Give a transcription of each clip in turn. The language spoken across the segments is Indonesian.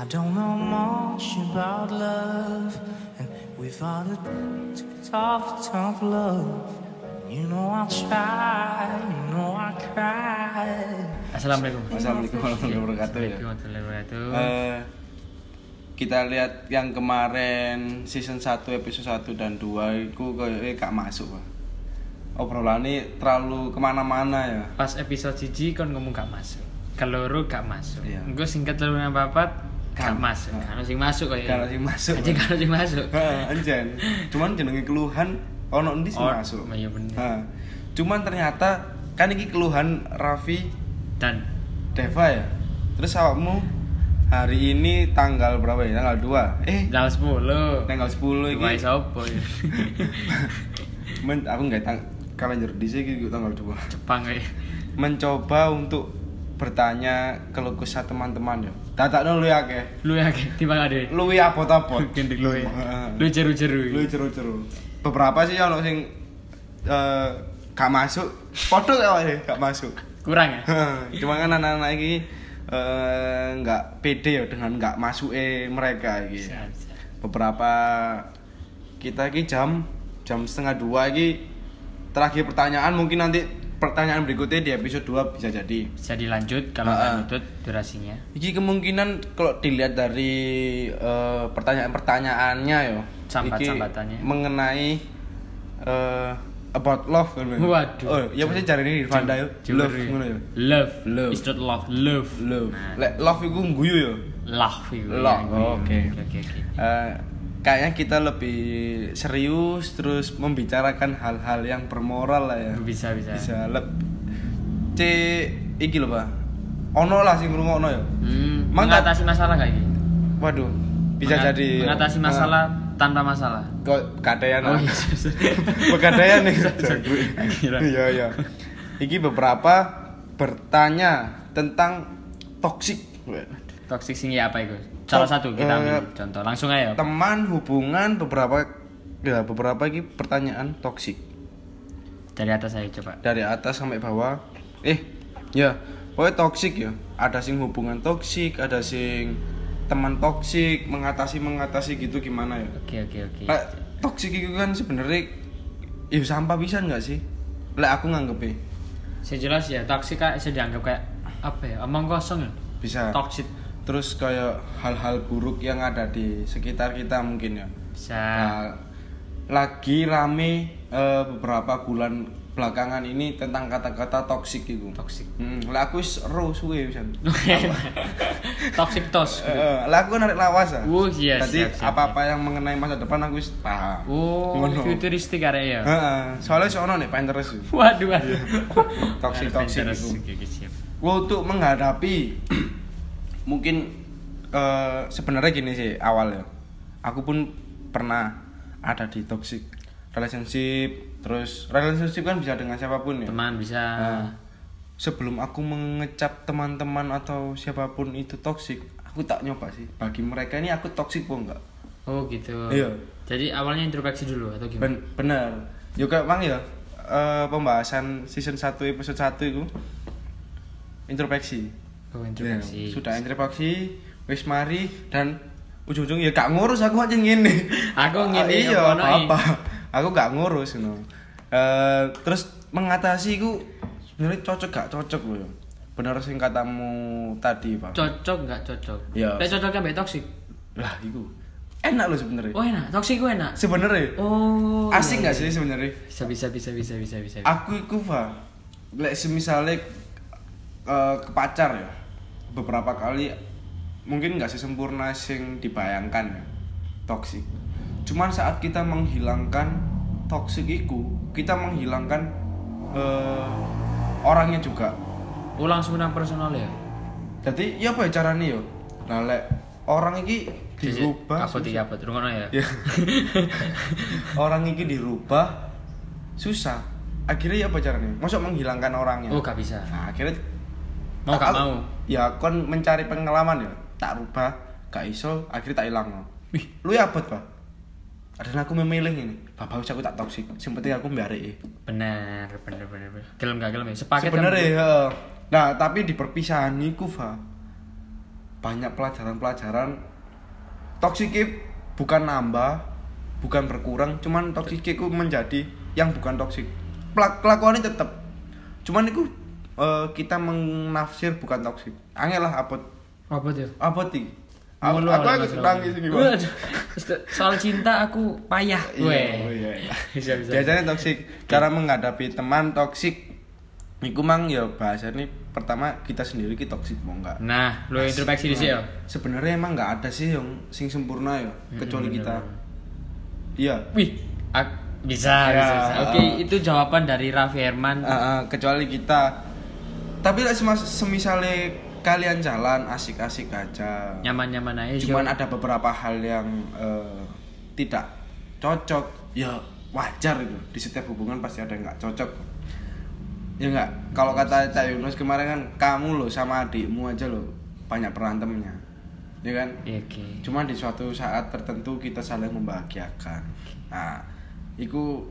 I don't know much about love, and without a tough, tough love, you know I try, you know I cry. Assalamualaikum. Assalamualaikum warahmatullahi wabarakatuh ya. Assalamualaikum warahmatullahi wabarakatuh. Eh, kita lihat yang kemarin season 1 episode 1 dan 2 itu kayaknya gak masuk Pak. Obrolannya terlalu ke mana-mana ya Pas episode siji kon ngomong gak masuk. Keloro gak masuk. Iya. Engko singkat telu nang Gak. masuk. Kan sing masuk kok Gak ada sing masuk. Anjing gak ada sing masuk. Anjen. Cuman jenenge keluhan ono endi sing Oh, masuk. iya bener. Heeh. Cuman ternyata kan iki keluhan Raffi Dan Deva ya. Terus awakmu hari ini tanggal berapa ya? Tanggal 2. Eh, tanggal 10. tanggal 10 Dua iki. sopo ya? Men, aku nggak tang kalender di sini tanggal 2 Jepang kayak. mencoba untuk bertanya keluh kesah teman-teman ya dadak lu ya ke Lu ya ke timbang ade. lu apa apa Gendek lu ya. Heeh. Lu jeru-jeru. lu ceru-ceru beberapa sih ono sing eh gak masuk podo ya Wak, gak masuk Kurang ya? cuma kan anak-anak ini eh, nggak pede ya dengan nggak masuk eh mereka bisa. beberapa kita ini jam jam setengah dua ini terakhir pertanyaan mungkin nanti pertanyaan berikutnya di episode 2 bisa jadi Bisa dilanjut kalau nggak nutut durasinya. ini kemungkinan kalau dilihat dari eh, pertanyaan-pertanyaannya ya Sambat-sambatannya. mengenai eh, about love kan. Waduh. oh ya pasti cari ini ya Jember love ngono ya Love. Love. It's not love. Love. love Nah, love itu guyu ya love itu. Love, ya. oh, oke. Oke, oke. Kayaknya kita lebih serius terus membicarakan hal-hal yang bermoral lah ya Bisa, bisa. bisa leb c iki lho pak ono lah sing ngrungokno ya Hmm, mengatasi masalah kayak gitu. waduh bisa Menga- jadi mengatasi masalah tanpa masalah. kok kadean Oh ah. iya. pegadaian nih iya iya iki beberapa bertanya tentang toksik Toxic sing ya apa itu? Salah satu kita ambil eh, contoh. Langsung aja. teman hubungan beberapa ya beberapa ini pertanyaan toksik Dari atas saya coba. dari atas sampai bawah eh ya pokoknya toksik ya ada sing hubungan toksik ada sing teman toksik mengatasi mengatasi gitu gimana ya Oke, oke, oke. Toksik itu kan sebenarnya ya sampah bisa nggak sih lah aku nganggep Sejelas ya, toxic kayak bisa dianggap kayak apa ya? Omong kosong ya. bisa Toxic terus kayak hal-hal buruk yang ada di sekitar kita mungkin ya bisa Nah, lagi rame eh, beberapa bulan belakangan ini tentang kata-kata toksik itu toxic. Hmm, lah aku ero suwe pisan. toxic tos. Eh, eh, lah aku narik lawas ah. Uh, iya, siap, apa-apa yang mengenai masa depan aku wis paham. Oh, Ngono. futuristik arek ya. Heeh, soalnya sono nih Pinterest. itu. Waduh, waduh. Toxic-toxic Pinterest. itu. Oke, oke, siap. Gua untuk menghadapi mungkin eh, sebenarnya gini sih awal ya. Aku pun pernah ada di toxic relationship. Terus relationship kan bisa dengan siapa pun ya. Teman bisa. Nah, sebelum aku mengecap teman-teman atau siapa pun itu toksik, aku tak nyoba sih. Bagi mereka ini aku toksik pun enggak. Oh, gitu. Iya. Jadi awalnya introspeksi dulu atau gimana? Ben bener. Juga bang ya eh, pembahasan season 1 episode 1 itu introspeksi. Oh, Ya, introspeksi. sudah introspeksi, wis mari dan ujung-ujung ya gak ngurus aku aja ngene. Aku ngene, iya, apa. Aku gak ngurus no. Eh terus mengatasi ku sebenarnya cocok gak cocok loh. Bener sing katamu tadi, Pak. Cocok nggak cocok? Iya. Lek cocoknya mbak toxic. Lah iku. Enak loh sebenarnya. Oh enak, toxic gue enak. Sebenarnya. Oh. Asik gak sih sebenarnya? Bisa bisa bisa bisa bisa bisa. Aku iku, Pak. Lek semisalnya eh, ke pacar ya. Beberapa kali mungkin nggak sesempurna sing dibayangkan ya. Toksik. Cuman saat kita menghilangkan toksik itu, kita menghilangkan eh, orangnya juga. Oh langsung nang personal ya. Jadi ya apa ya caranya yo? Nah, lek orang ini dirubah Apa tiga apa? Ya. ya. orang ini dirubah susah. Akhirnya ya apa caranya? Masuk menghilangkan orangnya. Oh gak bisa. Nah, akhirnya Mau gak mau. Ya kon mencari pengalaman ya. Tak rubah, gak iso, akhirnya tak hilang. Wih, lu ya abot, Pak. Ada aku memilih ini. Bapak aku tak toksik. Sing penting aku mbiareki. Bener bener bener. bener. Gelem gak gelem ya. Sepaket Sebenarnya kan? ya. Nah, tapi di perpisahan iku, Fa. banyak pelajaran-pelajaran itu bukan nambah bukan berkurang cuman itu menjadi yang bukan toxic Pelak- kelakuannya tetap cuman itu eh, kita menafsir bukan toxic angel lah apa Apa tuh? apa ti aku Ngono aku Mas. nangis ini Bang. Soal cinta aku payah. Iya, oh iya, iya. Bisa bisa. biasanya toxic cara menghadapi teman toxic Iku mang ya bahasa ini pertama kita sendiri kita toxic mau enggak Nah, lu introspeksi di sini ya. sebenarnya emang nggak ada sih yang sing sempurna ya kecuali bener, kita iya Wih, bisa, Ya. bisa, bisa. Oke, itu jawaban dari Raffi Herman. Ah, ah, kecuali kita tapi lah semisale kalian jalan asik-asik aja. Nyaman-nyaman aja. cuman ada beberapa hal yang eh, tidak cocok ya wajar itu. Di setiap hubungan pasti ada yang nggak cocok. Ya nggak? Kalau kata Cak Yunus kemarin kan kamu loh sama adikmu aja loh banyak berantemnya. Ya kan? Iya, Oke. cuma di suatu saat tertentu kita saling membahagiakan. Nah itu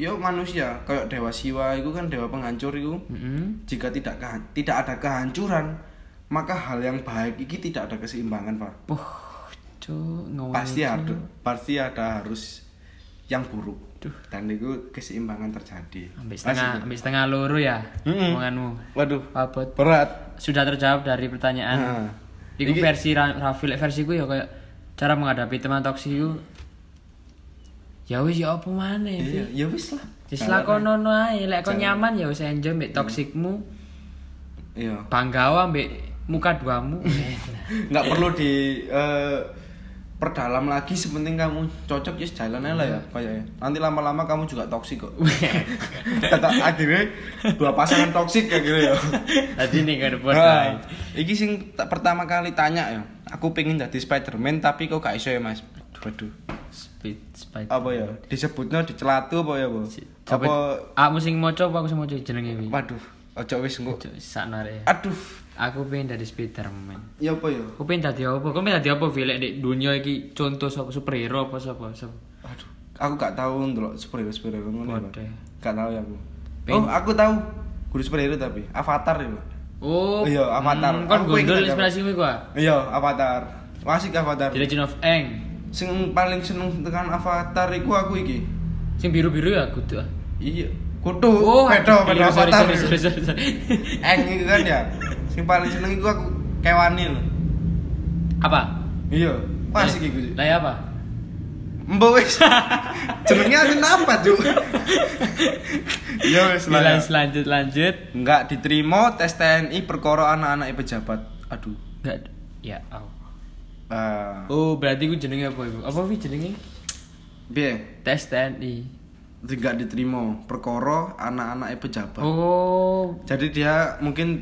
yo manusia kayak dewa siwa itu kan dewa penghancur itu Mm-mm. jika tidak tidak ada kehancuran maka hal yang baik ini tidak ada keseimbangan pak Puh, cuk, ngomong pasti itu. ada pasti ada harus yang buruk Duh. dan itu keseimbangan terjadi Ambil setengah, ya? ambil setengah luru ya. Omonganmu. waduh Apa? berat Sudah terjawab dari pertanyaan. Nah. Iku versi Ra- Raffi, lek versi gue ya kayak cara menghadapi teman toksik itu ya wis ya apa maneh iya Vi? ya wis lah. Wis lakono ae, lek kon Jangan. nyaman ya wis enjoy mbek toksikmu. iya. Banggawa mbek muka duamu. nggak perlu di eh, perdalam lagi sepenting kamu cocok ya jalan aja lah ya kayaknya nanti lama-lama kamu juga toksik kok. Kata akhirnya dua pasangan toksik kayak gitu ya Tadi nih kan buat Nah, iki sing pertama kali tanya ya aku pengen jadi Spiderman tapi kok gak iso ya mas? Waduh speed speed. apa ya disebutnya di celatu apa ya bu apa aku sing maca apa aku sing maca jenenge wi. waduh ojo wis engko sak nare. aduh Aku pengen dari Spiderman. ya apa ya Aku pengen dadi apa? Aku pengen dadi apa Vi lek di dunia iki contoh sapa superhero apa sapa sapa. aduh aku gak tahu ndelok superhero superhero ngono ya, gak tahu ya aku Pengen- oh aku tahu guru superhero tapi avatar ya. Oh, Iya, Avatar. Hmm, kan gondol inspirasimu gua. iya avatar masih avatar The Legend of Aang. Sing paling seneng tekan avatar iku aku iki Sing biru-biru ya kudu. ah. iya kutu beda beda sorry, avatar sorry, sorry, sorry, sorry. Eng itu kan ya. Sing paling seneng iku aku kewani lho. Apa? Iya. Wah sih iku. Lah ya apa? Mbok wis. Jenenge aku napa, Cuk? Ya wis lah. ya. Lanjut lanjut. Enggak diterima tes TNI perkara anak-anak pejabat. Aduh. Enggak ya. Oh. Ah, Oh, berarti ku jenenge apa ibu? Apa wi jenenge? piye? Tes TNI. Enggak diterima perkara anak-anak pejabat. Oh, Jadi dia mungkin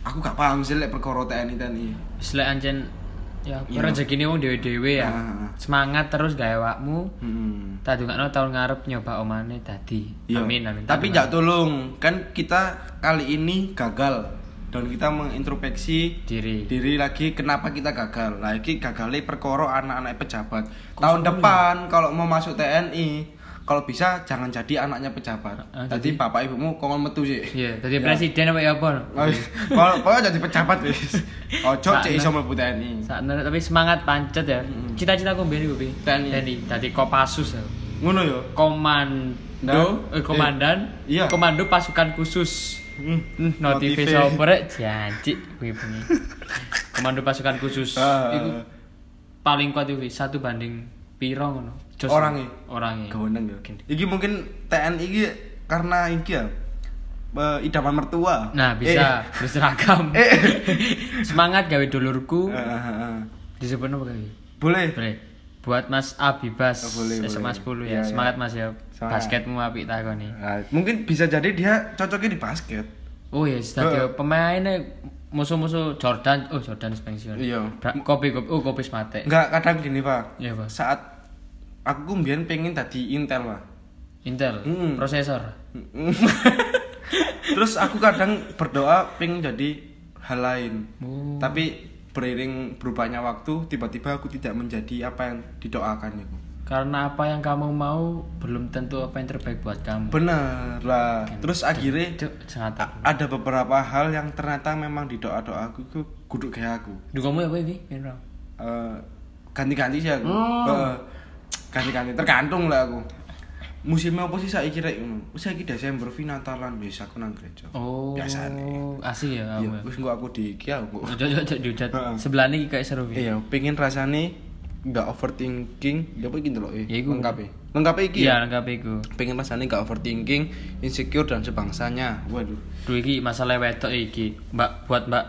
aku gak paham sih lek perkara TNI TNI. selek ancen ya Iya. rezekine wong dhewe-dhewe ya. Ah. Semangat terus gawe awakmu. Hmm. Tak tahun ngarep nyoba omane dadi. Iya. Amin amin. Tapi jak tolong, kan kita kali ini gagal dan kita mengintrospeksi diri. diri lagi kenapa kita gagal. Lagi gagalnya perkara anak-anak pejabat. Tahun depan kalau mau masuk TNI, kalau bisa jangan jadi anaknya pejabat. Ah, Jadi bapak ibumu kongol metu sih. Iya, dadi Ya. presiden apa ya apa? Oh, iya. Kalau kalau jadi pejabat wis. Ojo cek iso mlebu TNI. Sakno tapi semangat pancet ya. Cita-citaku mbiyen iku, Bi. TNI. Dadi dadi Kopassus ya. Ngono yo. Komando, eh, komandan, iya. komando pasukan khusus. Hmm, notife. sapa rek janji kuwi bengi. Komando pasukan khusus. Ah. Iku paling kuat itu satu banding piro ngono. Jos- Orangnya? Orangnya. Gawendeng yo. Iki mungkin TNI iki karena iki ya eh, idaman mertua. Nah, bisa berseragam. Eh. Semangat gawe dulurku. Eh, eh, eh. Disebut apa kali? Boleh. Boleh. Buat Mas Abibas Oh, boleh, SMA boleh. 10 ya. Iya, iya. Semangat Mas ya. Semangat. Basketmu apik takoni. Nah, mungkin bisa jadi dia cocoknya di basket. Oh iya, dadi Heeh. pemainnya musuh-musuh Jordan. Oh, Jordan pensiun. Iya. Kopi kopi. Oh, kopi mate. Enggak kadang gini pak. Iya, Pak. Saat aku mbien pengen tadi Intel pak. Intel, Hmm. prosesor. Terus aku kadang berdoa pengen jadi hal lain. Oh. Tapi beriring berubahnya waktu tiba-tiba aku tidak menjadi apa yang didoakan itu. karena apa yang kamu mau belum tentu apa yang terbaik buat kamu bener lah terus akhirnya ada beberapa hal yang ternyata memang di doa doa aku itu guduk kayak aku Duh kamu apa ini? Eh, ganti-ganti sih aku Oh. Heeh. ganti-ganti tergantung lah aku musimnya apa sih saya kira saya kira Desember Natalan biasa aku nang gereja Oh, biasa nih asik ya kamu. wis gua aku di iki aku. Ojo ojo. Heeh. Sebelah ini kayak seru. Iya, pengen rasane nggak overthinking. Ya apa iki ndelok e? Ya. Lengkap e. Lengkap e iki. Iya, ya? lengkap iku. Pengen rasane nggak overthinking, insecure dan sebangsanya. Waduh. Duh iki masalah wedok iki. Mbak buat Mbak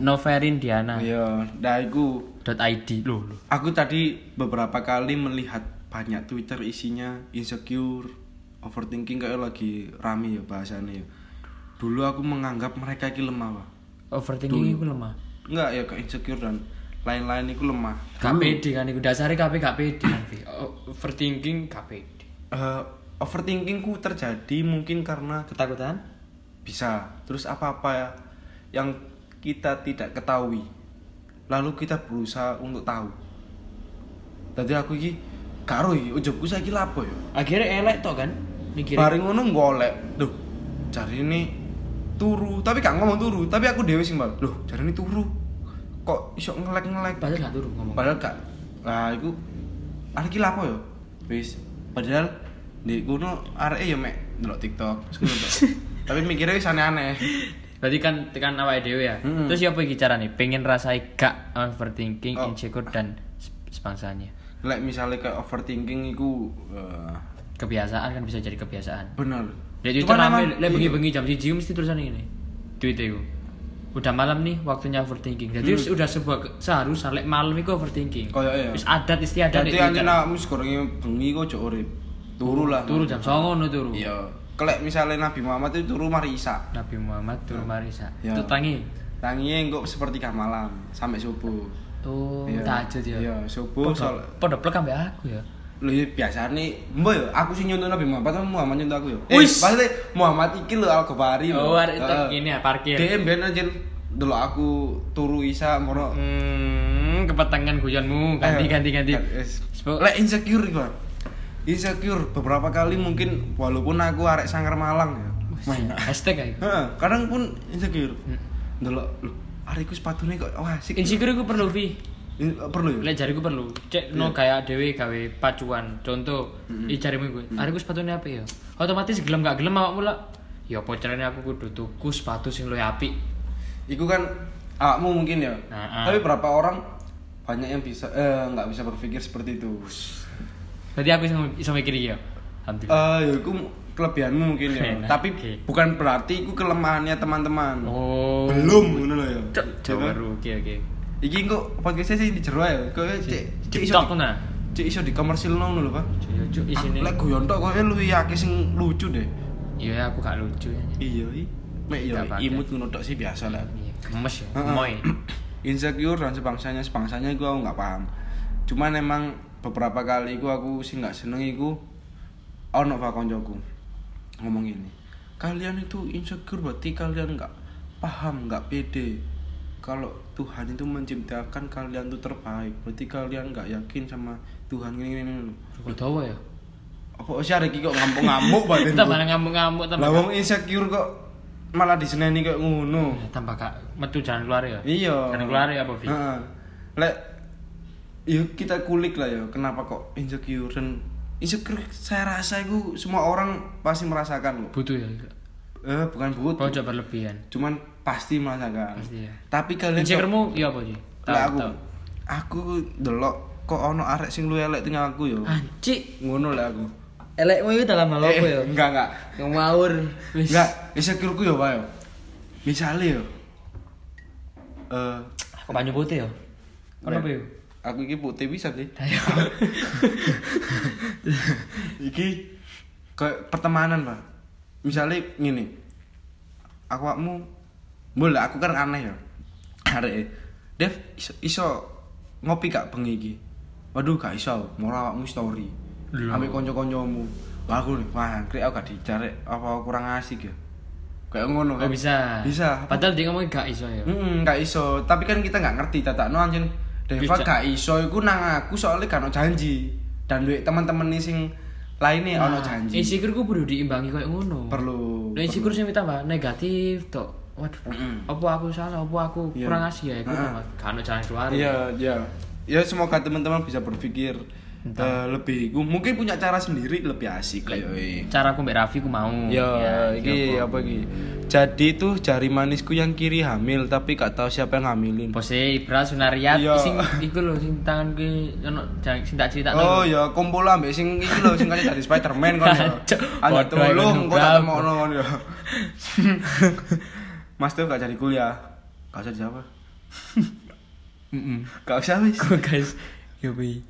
Noverin Diana. Iya, nah iku .id loh loh. aku tadi beberapa kali melihat banyak Twitter isinya insecure, overthinking kayak lagi rame ya bahasannya ya. Dulu aku menganggap mereka iki lemah, Pak. Overthinking iku lemah. Enggak ya kayak insecure dan lain-lain itu lemah. Pede kan kabeh gak pede kan. Vi. Overthinking gak pede. Eh, overthinkingku terjadi mungkin karena Ketakutan? bisa terus apa-apa ya yang kita tidak ketahui lalu kita berusaha untuk tahu jadi aku iki karo iki ujubku saiki lapo ya Akhirnya elek tok kan? Mikir. bareng ngono golek duh cari ini turu tapi gak ngomong turu tapi aku dewe sing bal loh cari ini turu kok iso ngelek-ngelek Padahal gak turu ngomong. padahal gak nah iku arek iki lapo ya wis padahal di kono areke ya mek ndelok TikTok tapi mikirnya wis aneh-aneh Berarti kan tekan awake dhewe ya. Mm-mm. Terus ya apa iki carane? Pengen rasai gak overthinking, Oh. insecure dan sebangsanya. Lek misalnya kayak overthinking iku eh, Kebiasaan kan bisa jadi kebiasaan. bener Jadi itu Cuman rame, lek iya. bengi-bengi jam 1 mesti tulisan ini. Tweet itu. Udah malam nih waktunya overthinking. Jadi wis udah sebuah seharusnya lek malam itu overthinking. Kayak iya. Wis adat istiadat Jadi nek Twitter. nak mus gorenge bengi kok ojo urip. Turu lah. Turu jam 09.00 no turu. Iya. Kelek misalnya Nabi Muhammad itu turu mari Isa. Nabi Muhammad turu marisa. Ya. Itu tangi. Tanginya kok sepertiga malam sampai subuh. Oh, Iya. tahajud ya. Iya, subuh sol. podo plek ambek aku ya. Lho ya biasa nih, mbak ya, aku sih nyontoh Nabi Muhammad, tapi Muhammad nyontoh aku ya. Wis. maksudnya Muhammad iki lho Al Ghafari lho. Oh, arek Heeh. ini ya parkir. Dia ben aja dulu aku turu Isa mono. Hmm, kepetangan guyonmu. Ganti Ayo. ganti ganti. Yes. Sepo- Lek insecure iku. Bang. Insecure beberapa kali mungkin walaupun aku arek Sangkar Malang ya. Main. Hashtag kayak Heeh, kadang pun insecure. Delok lho, arekku sepatune kok wah asik. Insecure iku perlu Vi. In- perlu ya? Lek jariku perlu. Cek no kayak dhewe gawe pacuan. Contoh, i jarimu iku. Ariku sepatune apik ya. Otomatis gelem gak gelem awakmu lah. Ya apa carane aku kudu tuku sepatu sing luwih apik. Iku kan awakmu mungkin ya. Nah. Tapi berapa orang banyak yang bisa eh nggak bisa berpikir seperti itu. Berarti aku iso iso mikir iki ya. Alhamdulillah. Eh ya iku kelebihanmu mungkin ya. Enak, Tapi oke. bukan berarti iku kelemahannya teman-teman. Oh. Belum ngono lho ya. Cok, Ya Jawa kan? baru. Oke oke. Iki kok podcastnya sih di jero ya. Kok cek cek iso nah. cek iso di komersil ngono lho, Pak. Ya cuk isine. Lek guyon tok kok lu yakin sing lucu deh. Iya aku gak lucu ya. Iya, i. Mek ya pakai. imut ngono tok sih biasa lah. Iya, gemes ya. Moy. Insecure dan sebangsanya sebangsanya gue aku nggak paham. Cuman emang beberapa kali gue aku sih nggak seneng iku ono pak koncoku ngomong gini. Kalian itu insecure berarti kalian nggak paham, nggak pede. Kalau Tuhan itu menciptakan kalian tuh terbaik, berarti kalian nggak yakin sama Tuhan ini ini ini. Tahu ya. Apa sih ada kok ngamuk-ngamuk badan Tambah ngamuk-ngamuk tambah. Lah wong insecure kok malah diseneni kayak ngono. tambah kak metu jalan keluar ya. Iya. Jalan keluar ya apa? Heeh. Lek yuk kita kulik lah ya kenapa kok insecure dan insecure saya rasa itu semua orang pasti merasakan kok. Butuh ya. Eh bukan but, Pojok berlebihan. cuman pasti merasakan. Pasti ya. Tapi kalian Insecure-mu iya apa sih? Lah aku aku delok kok ono arek sing luwih elek tinggal aku yo. Anci. Ngono lah aku. Elekmu itu dalam hal apa ya? Enggak enggak. Ngawur. Wis. Enggak, insecureku yo Pak yo. Misale yo. Eh Kok banyu putih ya? Kenapa ya? Aku iki putih bisa deh. Ayo. iki kayak pertemanan pak misalnya gini awakmu boleh aku kan aneh ya arek Dev iso, iso ngopi gak bengi iki waduh gak iso mau awakmu story ambek konco-koncomu aku nih wah krek aku gak dicari apa aku kurang asik ya kayak ngono Gak bisa. bisa Padahal dia ngomong gak iso ya. Hmm, gak iso. Tapi kan kita gak ngerti tata no anjen. Deva Bisa. gak iso iku nang aku soalnya gak ono janji. dan duit teman-teman sing lainnya ono Nah, janji. insecure ku perlu diimbangi kayak ngono. Perlu. Nah, insecure sing tambah negatif tok. Waduh, Mm-mm. apa aku salah, apa aku Iya. kurang asih ya, aku Ah. kan jalan keluar. Iya, iya. Ya semoga teman-teman bisa berpikir eh, lebih ku mungkin punya cara sendiri lebih asik kayak Cara aku mbak Raffi ku mau. Ya, iki iya, apa iki? Jadi tuh jari manisku yang kiri hamil tapi gak tahu siapa yang ngamilin. Pose Ibra Sunariat Iya. sing iku lho sing tangan ki ono sing tak cerita Oh ya, kumpul ambek sing iki lho sing kaya dari Spiderman kan ya. Podo ae tolong kok tak temokno kan ya. Mas tuh gak jadi kuliah. Gak usah dijawab. Heeh. Gak usah wis. Guys, yo pi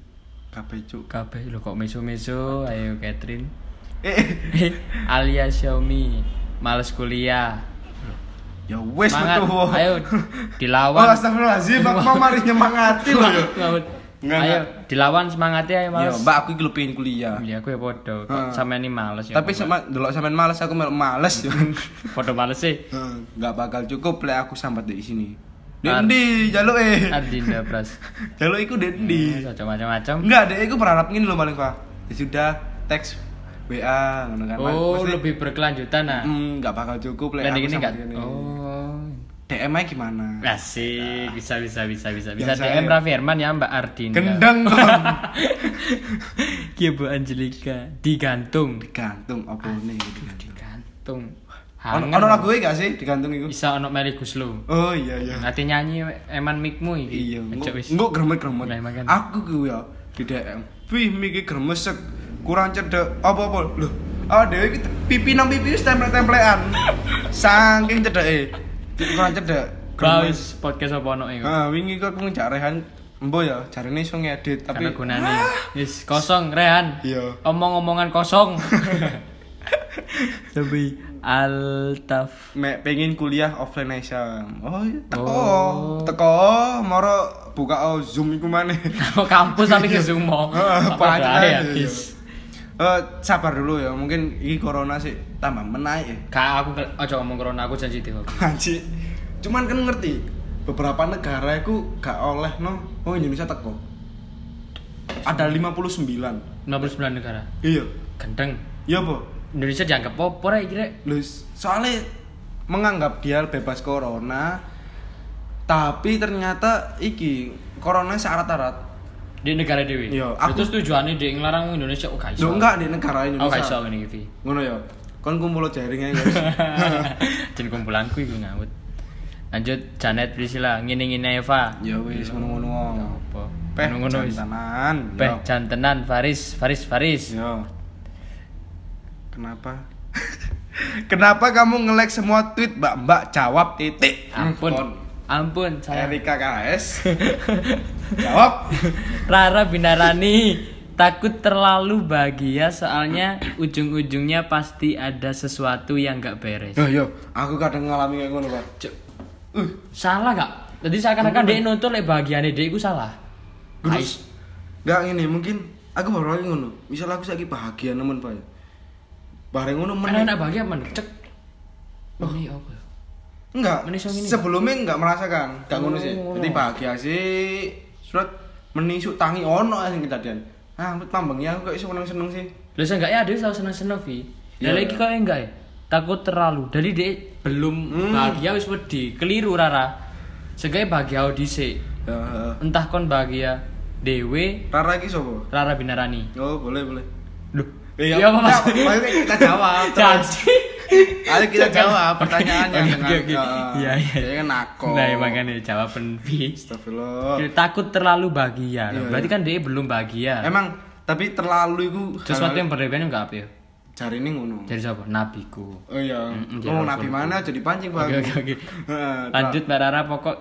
Kabeh cuk. kabeh lho kok meso-meso ayo Catherine. Eh, alias Xiaomi males kuliah. ya Semangat, metu. ayo Oh, dilawan. astagfirullahaladzim, Pak mau mari nyemangati lho ya. Ayo dilawan semangatnya ayo Ya, males. Mbak aku iki pengen kuliah. Iya, aku ya podo. Kok sama ini males ya. Tapi sama delok sampean males aku males ya. podo males sih. Enggak bakal cukup lek aku sambat di sini. Dendi, jaluk eh. Adinda Pras. Jaluk iku Dendi. Ojo macam-macam. Enggak, deh aku berharap gini loh paling Pak. Ya sudah, teks WA ngono kan. Oh, Mesti- lebih berkelanjutan nah. Hmm, enggak bakal cukup lek aku ini enggak. Oh. DM aja gimana? Asik, bisa bisa bisa bisa. Bisa Biasa DM ya. Raffi Herman ya Mbak Ardin. Gendeng kon. Iya Bu Angelika digantung. Digantung apa nih digantung. Digantung. Ono lagu gak sih digantung iku? Bisa ono Meli Guslo. Oh iya iya. Nanti nyanyi eman mikmu iki. Iya, enggak gremet-gremet. Aku ku ya di DM. Wih, miki gremesek, kurang cedek. Apa-apa? Loh, ah dhewe iki pipi nang pipi wis templek-templekan. Saking cedeke. Kurang cedek. Klaus podcast apa ono iku? Ah, wingi kok aku ngejak rehan Embo ya, jarine iso ngedit tapi Karena gunane. Wis kosong Rehan. Iya. Omong-omongan kosong. Tapi Altaf. mek pengen kuliah offline aja. Oh, iya, teko. Oh. Teko, moro buka oh, Zoom iku maneh. Mau kampus tapi ke Zoom. Ah, Apa pancen ya, aja? Eh, sabar dulu ya, mungkin ini corona sih tambah menaik ya. Kak aku ojo ngomong corona aku sensitif aku. Anjir. Cuman kan ngerti, beberapa negara itu gak oleh no. Oh Indonesia teko. Ada 59. 59 negara. Iya. Gendeng. Iya, Po. Indonesia dianggap apa rek kira? Loh, soalnya menganggap dia bebas corona tapi ternyata iki corona syarat-syarat. Di negara dewi. Iya, aku... Terus tujuannya di ngelarang Indonesia oh gak iso. Loh enggak di negara Oh Indonesia. iso ini gitu. Ngono ya. Kon kumpul jaring aja. Jen kumpulanku iku ngawut. Lanjut Janet Priscilla ngene-ngene Eva. ya wis ngono-ngono. Apa? Peh Ngono-ngono wis. jantanan. Peh Yo. jantenan Faris, Faris, Faris. Yo. Kenapa? Kenapa kamu nge-like semua tweet Mbak-mbak jawab titik. Ampun. Kon. Ampun, saya Erika KS. jawab. Rara Binarani takut terlalu bahagia soalnya ujung-ujungnya pasti ada sesuatu yang gak beres. Yo yo, aku kadang ngalami kayak ngono, Pak. Uh, salah gak? Jadi seakan-akan dia nuntut lek bahagiane dia itu salah. Terus enggak ini mungkin aku baru lagi ngono. Misal aku saiki bahagia nemen, Pak. Bareng ngono Mana meneh. enak bahagia mana? Cek. Ini apa? ya? Enggak. Ini. Sebelumnya enggak merasakan. Enggak ngono sih. Oh. Jadi bahagia sih. Surat menisuk tangi ono sing kejadian. Ah, tambangnya aku kok iso seneng-seneng sih. Lah enggak ya dia selalu seneng-seneng Vi. Iya. Dan lagi kok enggak ya? Takut terlalu. Jadi dia belum Hmm. bahagia wis wedi. Keliru Rara. Seenggaknya bahagia dhisik. Ya, heeh. Entah kon bahagia dewe Rara iki sapa? Rara Binarani. Oh, boleh, boleh. Loh, Iya, iya apa maksudnya kita jawab. terus. Jadi. Ayo kita jawab pertanyaannya Oke, dengan oke, oke. eh, Iya, iya. Kan aku. Nah, ya makanya jawaban V. Astagfirullah. Takut terlalu bahagia. Iya, Berarti iya. kan dia belum bahagia. Emang tapi terlalu itu sesuatu yang berlebihan enggak apa ya? cari ini ngono. Jadi siapa? Nabiku. Oh iya. Mm, mm, Oh, nabi mana jadi pancing, Bang. Oke oke oke. Heeh, Lanjut Mbak Rara pokok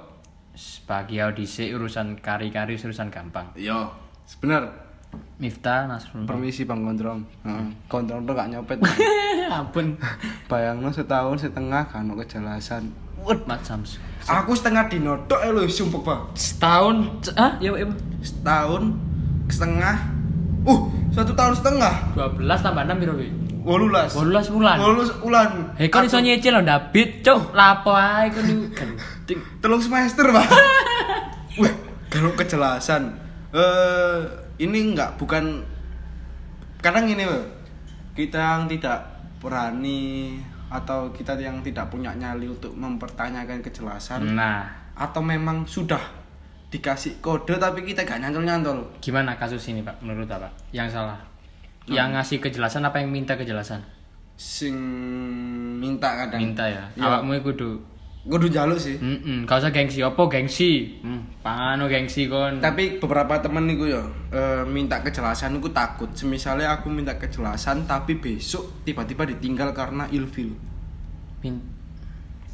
bahagia dhisik urusan kari-kari urusan gampang. Iya, sebenar. Miftah Nasrul. Permisi Bang Kontrol. Heeh. Kontrol tuh gak nyopet. Ampun. Bayangno setahun setengah kan kejelasan. Wut Mat Samsu. Aku setengah dinodok ya lho sumpah, Bang. Setahun ah ya ya. Setahun setengah. Uh, satu tahun setengah. 12 tambah 6 piro wi? 18. 18 bulan. 18 bulan. Hei kon iso nyicil lho ndabit, cuk. Lapo ae kon. Telung semester, Pak. Wih, kalau kejelasan. Eh, ini enggak bukan kadang ini loh kita yang tidak berani atau kita yang tidak punya nyali untuk mempertanyakan kejelasan Nah, atau memang sudah dikasih kode tapi kita gak nyantol nyantol gimana kasus ini Pak menurut Bapak? Yang salah. Yang ngasih kejelasan apa yang minta kejelasan? sing minta kadang Minta ya. Iya. Awakmu iku kudu kudu jaluk sih. Heeh, gak usah gengsi. Opo gengsi. Hmm, pangano gengsi kon. tapi beberapa temen niku ya eh, minta kejelasan niku takut. Semisalnya aku minta kejelasan tapi besok tiba-tiba ditinggal karena ilfil. Min-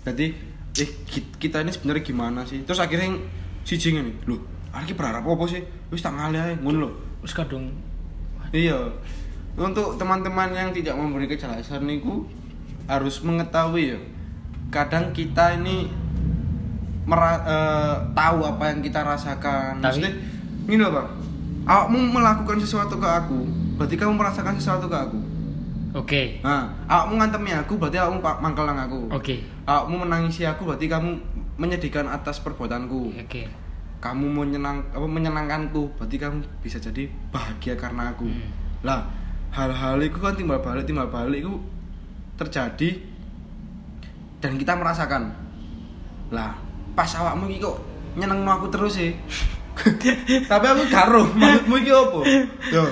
jadi eh ki- kita ini sebenarnya gimana sih? Terus akhirnya yang si jing ini loh aku berharap apa sih? Wis tak ngalih aja ngono loh Wis kadung iya. Untuk teman-teman yang tidak memberi kejelasan niku harus mengetahui ya kadang kita ini mera- eh, tahu apa yang kita rasakan Tapi- maksudnya gini loh bang awakmu melakukan sesuatu ke aku berarti kamu merasakan sesuatu ke aku Oke. nah awakmu ngantemi aku berarti awakmu pa- mangkel nang aku Oke. awakmu menangisi aku berarti kamu menyedihkan atas perbuatanku Oke. kamu menyenang apa menyenangkanku berarti kamu bisa jadi bahagia karena aku Hmm. lah hal-hal itu kan timbal balik timbal balik itu terjadi dan kita merasakan lah pas awakmu iki kok nyenengno aku terus sih. Tapi aku karo maksudmu iki apa yo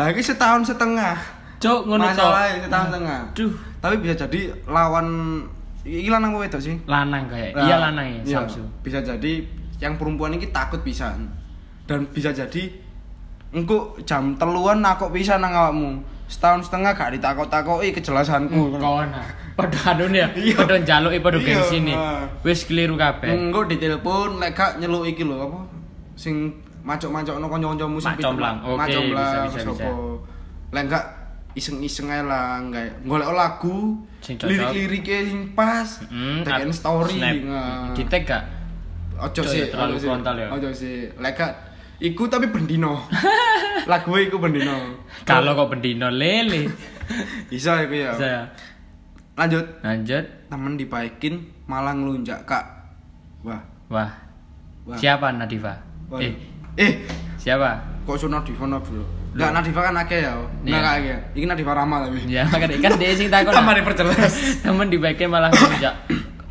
lah iki setahun setengah. Cuk ngono masalahnya setahun setengah. Duh, tapi bisa jadi lawan iki lanang wedok sih? Lanang kayak. Nah, iya lanang ya, iya, Samsu. Bisa jadi yang perempuan ini takut bisa dan bisa jadi engko jam teluan nakok bisa nang awakmu. Setahun setengah gak ditakok-takoki kejelasanku. Kon. Padha anu ya, Iya. padha njaluki padha Iya, gengsi nih. Wis keliru kabeh. Engko ditelepon lek gak nyeluk iki lho apa sing macok-macokno kanca-kancamu sing mak comblang, bisa, bisa. Lek gak iseng-iseng ae lah kayak golek lagu lirik-liriknya sing pas Hmm, tekan story nah. Di tag gak? Ojo sih, ya, terlalu frontal ya. Ojo sih. Lek gak iku tapi bendino. Lagu iku bendino. Kalau kok bendino lele. Bisa iku ya. Saya Lanjut. lanjut. Temen dipaikin malah ngelunjak kak. Wah. Wah. Wah. Siapa Nadifa? Waduh. Eh, Eh, siapa? kok so Nadifa bro? Enggak Nadifa kan akeh ya. Iya. Enggak akeh. Iki Nadifa Rama tapi. Ya, kan kan dia sing takon. Tambah diperjelas. Temen dibaikin malah ngelunjak.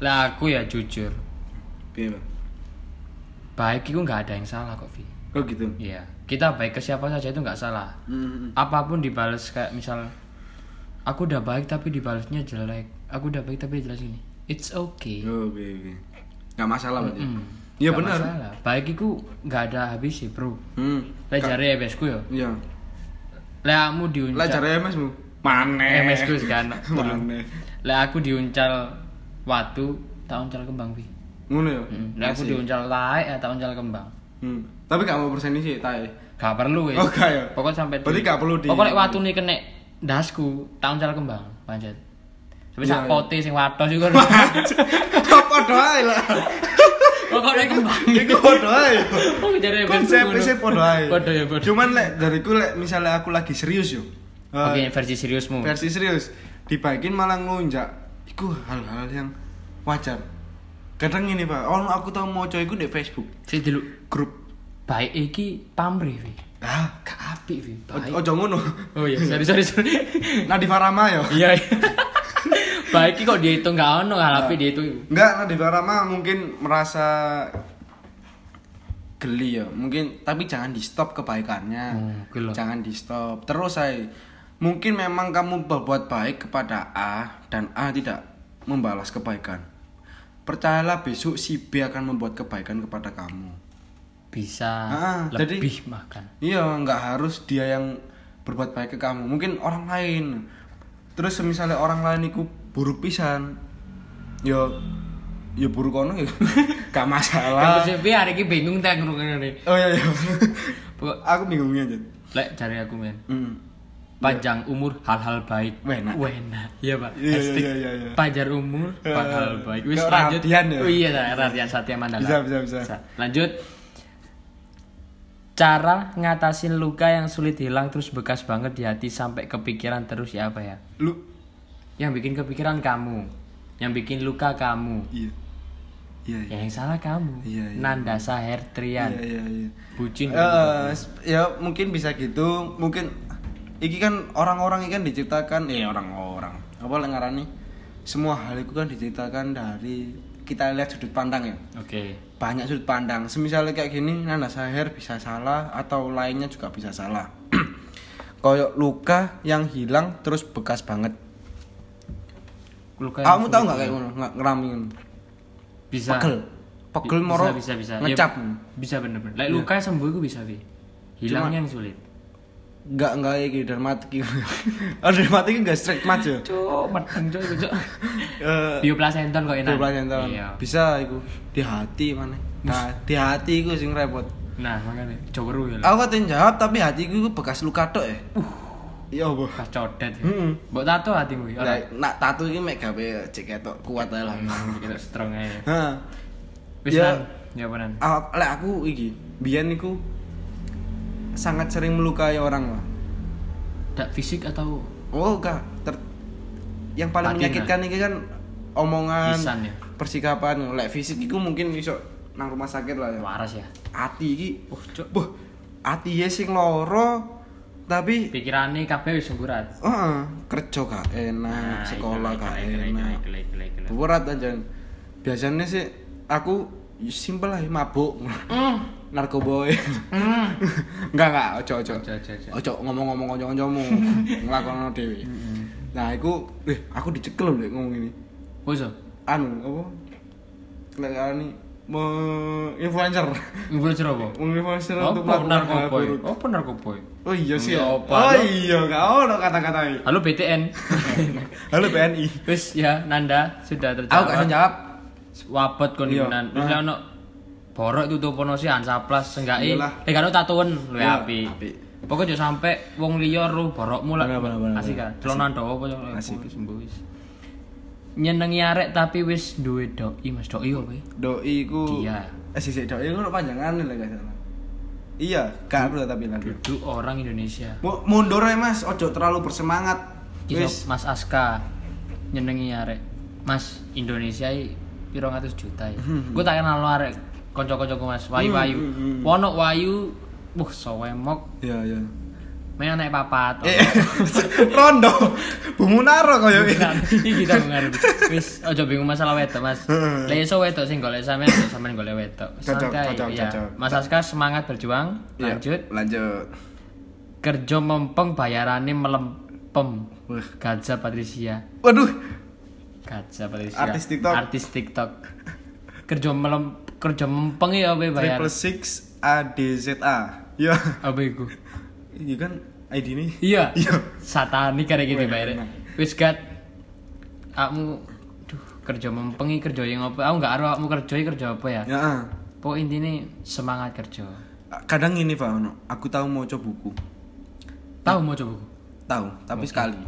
Lah aku ya jujur. Piye? Baik itu nggak ada yang salah kok, Vi. Oh gitu. Iya. Kita baik ke siapa saja itu nggak salah. Hmm. Apa pun dibales kayak misal aku udah baik tapi dibalesnya jelek. Aku udah baik tapi jelas ini. It's okay. Oh, oke oke. Enggak masalah berarti. Mm. Iya Nggak benar. masalah. Baik itu nggak ada habis sih, Bro. Hmm. Lah Ka- jare MS ku yo. Iya. Lah kamu Lah diuncal. jare MS mu. Mana? MS ku sekarang. Mana? Lah aku diuncal watu, tak uncal kembang, Vi. Ngono ya. Hmm. Lah aku diuncal laek, tak uncal kembang. Hmm. Tapi gak mau persen sih, tae. Gak perlu wis. Oh, gak ya? Pokok sampai Berarti gak perlu di- Pokok lek watune kena dasku, tak uncal kembang, pancet. Tapi Iya, sak iya. pote sing watos iku. Padha ae lah. Pokok lek kembang. Iku padha ae. Oh, jare Konsepnya sih padha ae. Padha ya, padha. Cuman lek dariku lek misalnya aku lagi serius yo. Eh, Oke, versi seriusmu. versi serius dibaikin malah ngelunjak. Iku hal-hal yang wajar. Kadang ini Pak, oh aku tau mau iku di Facebook Sik dulu. grup. Baik iki pamrih, Vi. Ah, Gak apik, Vi. Baik. ojo ngono. Oh iya, sorry sorry sorry. Nadifa Rama yo. Iya. iya. Baik iki kok dihitung gak ono hal apik dihitung. Enggak, Nadifa Rama mungkin merasa geli ya. Mungkin tapi jangan di stop kebaikannya. Lah. jangan di stop. Terus saya mungkin memang kamu berbuat baik kepada A dan A tidak membalas kebaikan. Percayalah besok si B akan membuat kebaikan kepada kamu. Bisa Ah, jadi- lebih makan. Iya, nggak harus dia yang berbuat baik ke kamu. Mungkin orang lain. Terus misalnya orang lain itu buruk pisan. Yo ya buruk kono ya. Gak masalah. Kan CV hari ini bingung tak ngrungokne. Oh iya iya. Aku bingungnya aja. Lek cari aku men. Hmm. Panjang umur hal-hal baik. Wenak. Wenak. Iya, Pak. Iya, Hashtag iya, iya, iya. Panjang umur hal-hal baik. Wis lanjut. Ya? Oh iya, Radian Satya Mandala. Bisa, bisa, bisa. Lanjut. Cara ngatasin luka yang sulit hilang terus bekas banget di hati sampai kepikiran terus ya apa ya? Lu Yang bikin kepikiran kamu. Yang bikin luka kamu. iya. Iya, iya. Ya, yang salah kamu. Iya, iya. Nandasa Hertrian. Iya, iya, iya. Bucin. Eh, ya mungkin bisa gitu, mungkin iki kan orang-orang iki kan diciptakan eh orang-orang apa lek ngarani semua hal itu kan diciptakan dari kita lihat sudut pandang ya Oke. banyak sudut pandang semisalnya kayak gini Nanda Sahir bisa salah atau lainnya juga bisa salah koyok luka yang hilang terus bekas banget Luka kamu tahu nggak kayak ngono nggak ngeramin Bisa. pegel pegel moro bisa bisa bisa. ngecap Ya, bisa bener-bener. Lek luka sembuh itu bisa, Bi. Hilangnya yang sulit. Nggak nggak iki dermatik oh dermatik iki nggak straight match ya Cuk, medeng cuk iku, cuk. Eh, Bioplasenton kok enak. Bioplacental. Iya. bisa iku di hati mana nah di hati iku sing repot Nah, makanya coba ru ya. aku katanya jawab tapi hatiku iku bekas luka tok ya iya apa Kas codet. ya. Mbok tato hatimu ya. Nah, nak tato iki mek gawe cek ketok kuat ae lah. Kita strong aja. Heeh. Wis Ya. Ya Nan? Ah, lek aku iki, biyen niku sangat sering melukai orang lah. Tak fisik atau Oh, enggak. Ter- yang paling Batin, menyakitkan iki kan omongan, Lisan ya? persikapan. Lek fisik iku mungkin iso nang rumah sakit lah ya. waras ya? Ati iki, Oh, cuk. boh, ati ya sing loro tapi Pikirannya kabeh wis sunggurat. heeh, kerja gak enak, Nah, sekolah gak enak. berat aja biasanya sih aku simpel lah mabuk Mm. narkoboy Mm. enggak enggak ojo ojo Ojo, ojo, ojo. ojo ngomong-ngomong ojo ojomu ngelakono dewi nah aku eh aku dicekel lho Lek, ngomong ini Wis. oh. anu apa ini me influencer Influencer apa? influencer untuk melakukan buruk Apa narkoboy? oh iya sih Ya ya. apa, oh lo? iya enggak ono kata-kata ini Halo BTN. halo BNI Wis ya Nanda sudah terjawab. aku kasih jawab Wabot kon Iya. nan. Wis ono borok itu tupono si Hansaplas. Iyalah. Eh karo tatuan luwih Iya, apik. apik. Pokoknya jangan sampai wong liya ro borokmu lah. Asik kan? Celonan dawa apa yo Asik. sembuh wis. Nyenengi arek tapi wis duwe doi Mas doi apa? ya? doi ku Dia. eh sih doi ku panjangan lah gak salah iya gak aku tapi lagi Duduk orang Indonesia. Mu- mundur ya mas ojo terlalu bersemangat wis Mas Aska nyenengi arek. Mas Indonesia i piro ngatus juta ya. Gue tak kenal arek kanca-kancaku Mas Wayu-wayu. Hmm, hmm, hmm. Wono Wayu Wuh, sowemok iya iya main anak papat. eh rondo bumunaro koyo ini Iki kita mengerti. Wis aja bingung masalah wedok, Mas. Lah iso wedok sing golek sampean sampean golek wedok. Santai, iya. Mas Aska semangat berjuang. Iya, Lanjut. lanjut Kerja mempeng bayarane melempem. Gaza Patricia. waduh Gaza Patricia. Artis TikTok. Artis TikTok. Kerja melem kerja mempeng ya apa bayar? triple six A D Z A iya Apa iku? ini kan ID ini Iya. iya Satanik kayak gitu bayar. Wis gat kamu duh kerja mempengi kerja yang apa? Aku nggak arep kamu kerja kerja apa ya? ya ah. Pokok intinya semangat kerja. kadang ini pak aku tahu mau coba buku Tahu mau coba buku? tahu tapi sekali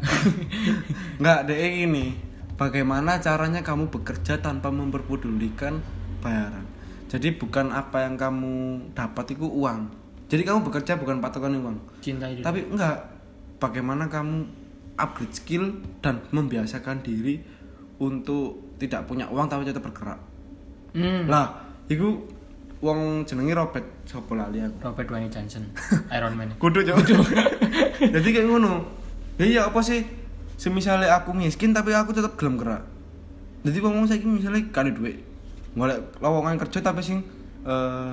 nggak deh ini bagaimana caranya kamu bekerja tanpa memperpedulikan bayaran? Jadi bukan apa yang kamu dapat itu uang. Jadi kamu bekerja bukan patokan uang. Cinta hidup. tapi enggak. Bagaimana kamu upgrade skill dan membiasakan diri untuk tidak punya uang tapi tetap bergerak? Hmm. lah itu uang jenenge Robert sapa lali aku? Robert Downey Johnson, Iron Man. kudu cok jadi kayak ngono. Ya iya apa sih semisalnya aku miskin tapi aku tetap gelem gerak jadi ngomong saya misalnya gak ada duit golek lowongan kerja tapi sing eh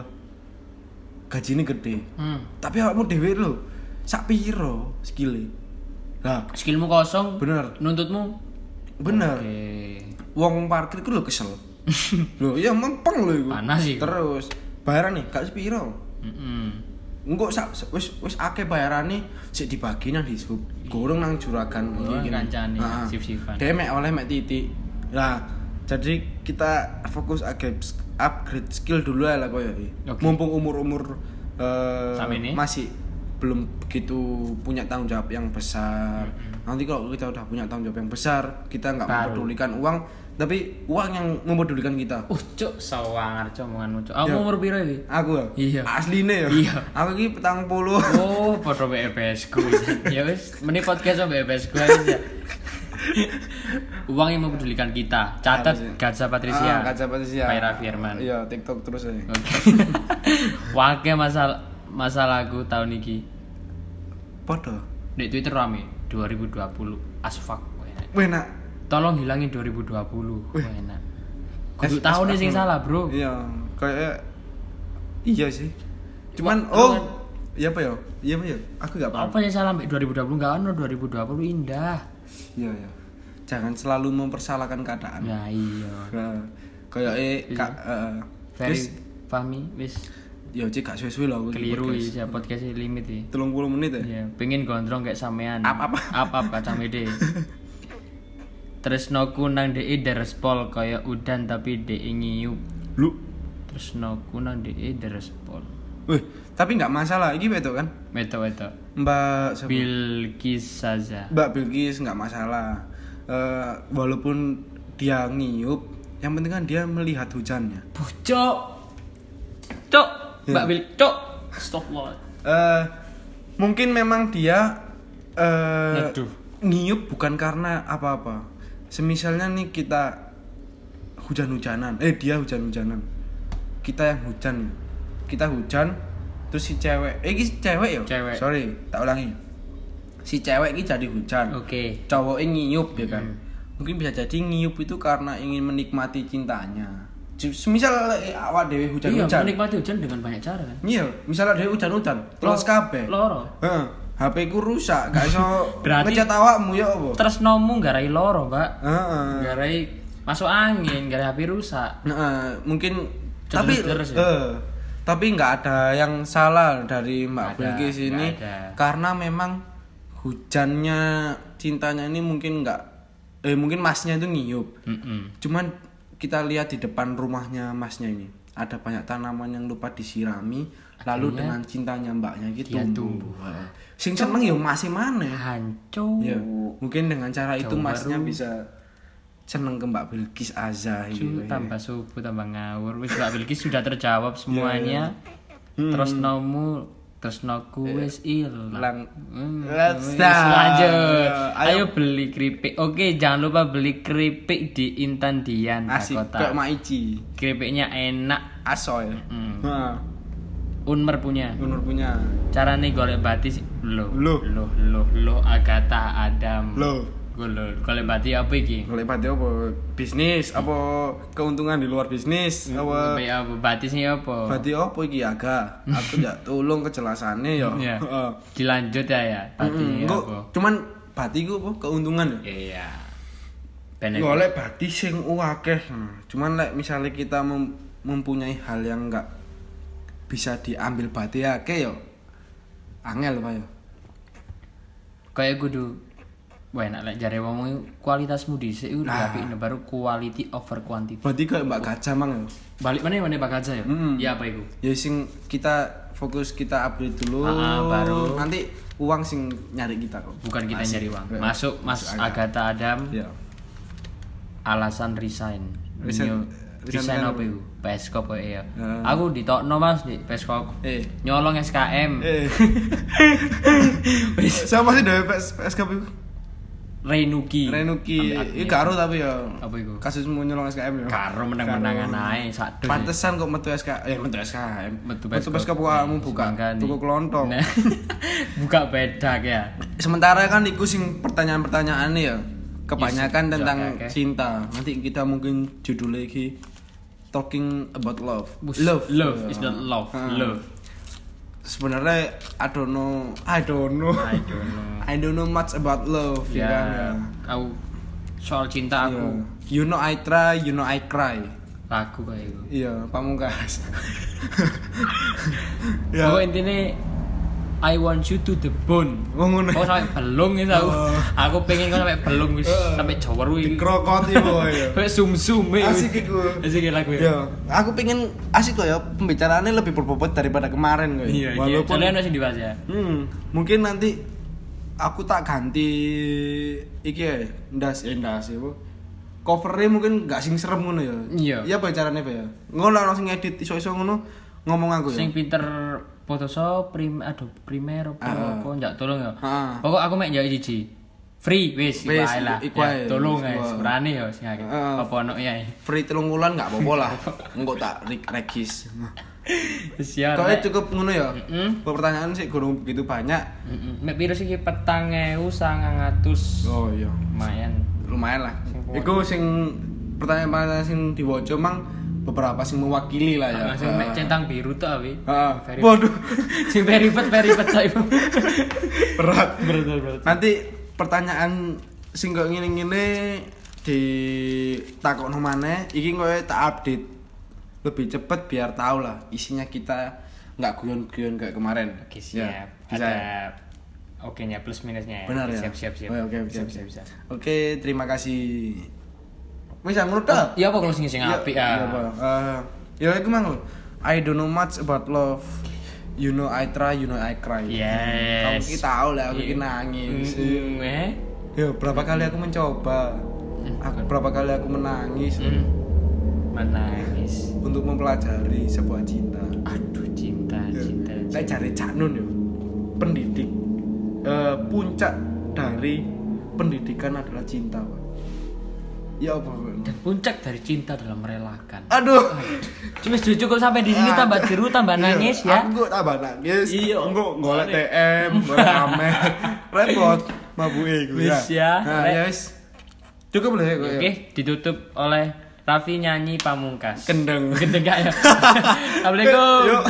gajinya gede Hmm. tapi awakmu dhewe lho sak piro skillnya lah Skillmu kosong. bener Nuntutmu. bener Oke. wong parkir ku lho kesel lho iya mempeng lho iku Panas iku. terus bayaran nih gak sepiro Mm-mm. Engko sak wis wis akeh bayarane sik dibagi nang di sub. Gorong nang juragan Oh, kancane, sip-sipan. Dhewe mek oleh mek titik. Nah, jadi kita fokus upgrade upgrade skill dulu ya lah koyo iki. Oke. Mumpung umur-umur Samene. masih belum begitu punya tanggung jawab yang besar. Nanti kalau kita udah punya tanggung jawab yang besar, kita nggak mempedulikan uang, tapi uang yang mempedulikan kita. Uh, cuk, sawangar cuk omonganmu cuk. Aku umur piro iki? Aku ya? Iya. Asline ya? Iya. Aku iki petang puluh. Oh, padha BPS ku. ya wis, meni podcast sama BPS ku aja. Uang yang mempedulikan kita. Catat? Gaza Patricia. Ah, Gaza Patricia. Pak Raffi Herman. Iya, TikTok terus aja. Oke. Wake masalah masalahku tahun ini. Podo. di Twitter rame 2020 asfak enak. Wih tolong hilangin 2020 Wah, enak kudu Es- tahu nih es- sing es- salah bro Iya, kayak iya sih. Cuman Wah, oh, iya apa ya? Iya apa ya? Aku gak paham. apa yang salah mbak 2020 enggak ono 2020 indah Iya ya. Jangan selalu mempersalahkan keadaan. nah iya Nah, kayak eh kak eh, very wis Fahmi wis ya cek gak suwe-suwe lah keliru ya podcast limit ya 30 menit ya. Iya, pengen gondrong kayak sampean. Ap, ap. Ap ap kacang mede. Tresnoku nang DE derespol kaya udan tapi DE ngiup. Lu. Tresnoku nang DE derespol. Wih, tapi nggak masalah. Iki betul kan? Weto weto. Mbak? Bilkis Saza. Mbak Bilkis nggak masalah. Eh, walaupun dia ngiup, yang penting kan dia melihat hujannya. Bocok. Cok, Ya. Mbak Bil, cok. Stop lo. Eh, mungkin memang dia eh Neduh. ngiup bukan karena apa-apa. Semisalnya nih kita hujan-hujanan, eh dia hujan-hujanan. Kita yang hujan ya. Kita hujan terus si cewek, eh ini cewek ya? Cewek. Sorry, tak ulangi. Si cewek ini jadi hujan. Oke. Cowoknya ngiup ya kan. Hmm. Mungkin bisa jadi ngiup itu karena ingin menikmati cintanya. Semisal eh, awak dewe Iya, hujan-hujan. menikmati hujan dengan banyak cara kan. Iya, misalnya dia hujan-hujan, terus kabeh. Loro. Heeh. HP ku rusak, gak iso Berarti- ngecat awakmu ya apa? Tresnomu garai loro, Mbak. Heeh. Garai masuk angin, garai HP rusak. Heeh, mungkin tapi ya? eh, tapi nggak ada yang salah dari Mbak Nggak ada, Bilkis ini nggak ada. karena memang hujannya cintanya ini mungkin nggak eh mungkin masnya itu ngiup. Mm-mm. Cuman kita lihat di depan rumahnya masnya ini ada banyak tanaman yang lupa disirami lalu Akhirnya dengan cintanya mbaknya gitu tumbuh. Sing seneng ya masih mana Hancur. Ya, mungkin dengan cara itu Jauh masnya baru. bisa seneng ke Mbak Bilkis Azah Cu, gitu. tambah subuh tambah ngawur wis Mbak Bilkis sudah terjawab semuanya Hmm. terus nomu terus noku wis ilang Lang- Hmm, Let's lanjut Ayo. ayo. beli keripik oke jangan lupa beli keripik di Intan Dian Asik Dakota kayak Maici. keripiknya enak Asoy. Hmm. Nah, Unmer punya Nur punya. cara nih golek batis lo Loh. lo lo lo Agatha Adam lo golek batis apa iki Golek pati apa? Bisnis apa keuntungan di luar bisnis? Apa apa apa batisnya apa Berarti apa iki aga? Aku ya tolong kejelasannya ya. Iya. Dilanjut ya ya batisnya Engko apa cuman bati ku apa keuntungan ya? Iya. Benefit. Golek bati sing akeh. Nah, Cuman lek misalnya kita mem- mempunyai hal yang enggak bisa diambil bati akeh ya angel Pak ya. Kayak kudu Wah enak lek jare wong kualitasmu dhisik iku Nah. nah. baru quality over quantity. Berarti kayak Mbak Gajah mang ya. Balik mana mana Pak Gaza ya? Mm. Ya apa iku? Ya sing kita fokus kita upgrade dulu. Ah, ah, baru. nanti uang sing nyari kita kok. Bukan kita nyari uang. Masuk Mas Masuk. Agatha Adam Ya. alasan resign. Resign- Resign, resign resign apa iku? Peskop kok ya. Ah. Aku ditokno Mas di Peskop. Eh. Nyolong SKM. Eh. Siapa sih dari PS PSKP itu? Renuki. Renuki. Admin. karo tapi ya. Apa iku? Kasusmu nyolong SKM ya. Karo menang-menangan ae sak Pantesan kok metu SKM, eh metu SKM. Metu. PSKP kamu buka Semangkani. tuku kelontong. Nah, buka beda ya. Sementara kan iku sing pertanyaan-pertanyaan ya kebanyakan Yes, tentang oke, oke. cinta. Nanti kita mungkin judul lagi talking about love. Love. love is not love, Ah. love. Sebenarnya I don't know, I don't know. I don't know. I don't know much about love ya, kan ya. Ya, kau soal cinta aku You know I try, you know I cry. lagu kayak itu. Iya, pamungkas. Oh intinya I want you to the bone. Oh, ngono. Oh sampai belung itu aku. Oh. Aku pengen kau sampai belung wis Heeh. sampai jawar wih. Dikrokoti boy. Kayak sum sum Asik iku. Asik lagu ya. Ya, aku pengen asik kok ya pembicaraannya lebih berbobot daripada kemarin kok. ya. Iya, iya. Walaupun Kalian masih dibahas ya. hmm, mungkin nanti aku tak ganti iki ya, ndas eh ndas ya, Bu. Covernya mungkin gak sing serem ngono ya. Iya. Iya apa caranya Pak ya? Ngono langsung ngedit iso-iso ngono ngomong aku ya. Sing pinter Photoshop, prim, aduh, Premiere apa Ah. apa njak tolong ya. Ah. Pokok aku mek njak siji. Free wis iku ae lah. Ya, ae. Tolong wah. berani yo sing akeh. Heeh. Apa ono ya. free telung wulan nggak apa-apa lah engko tak re- regis Siap. kau Nek. cukup ngono ya Mm-mm. pertanyaan sih kurang begitu banyak Mm-mm. Mek piro sih petang ewu sangang atus. oh iya Lumayan. lumayan lah iku sing pertanyaan-pertanyaan sing diwaca mang beberapa sing mewakili lah ya Nah, sing mek centang biru tuh awi. Very- waduh Sing very bet tak ibu. berat Berat berat. nanti pertanyaan sing kok ngene-ngene di takokno maneh iki kowe tak update lebih cepet biar tahu lah isinya kita nggak guyon-guyon kayak kemarin Oke Ya, siap. bisa ya? Ada oke nya plus minusnya ya. benar ya Siap siap siap. Oke Bisa, oke bisa, oke bisa. oke terima kasih wis ngono tok Ya apa kalau sing sing apik Iya, ah. Pak. Eh, ya iku mang. I don't know much about love. You know I try, you know I cry. Yes. Kamu kita tahu lah aku Iya. iki nangis. Mm, eh. Ya berapa kali aku mencoba. Aku, berapa kali aku menangis Mm. Menangis. untuk mempelajari sebuah cinta. Aduh cinta, Ya. cinta. Lek jare Cak Nun yo. Pendidik eh, puncak dari pendidikan adalah cinta, Pak. Ya apa? Dan puncak dari cinta dalam merelakan. Aduh. Cuma sudah cukup sampai di sini tambah jeru, tambah nangis ya. Aku tambah nangis. Iya. Engko golek TM, golek amer. Repot mabuke iku ya. Wis ya. Nah, Rek. ya wis. Cukup lah ya ya. Oke, ditutup oleh Raffi nyanyi pamungkas. Kendeng. Gendeng gak ya? Assalamualaikum. Yuk.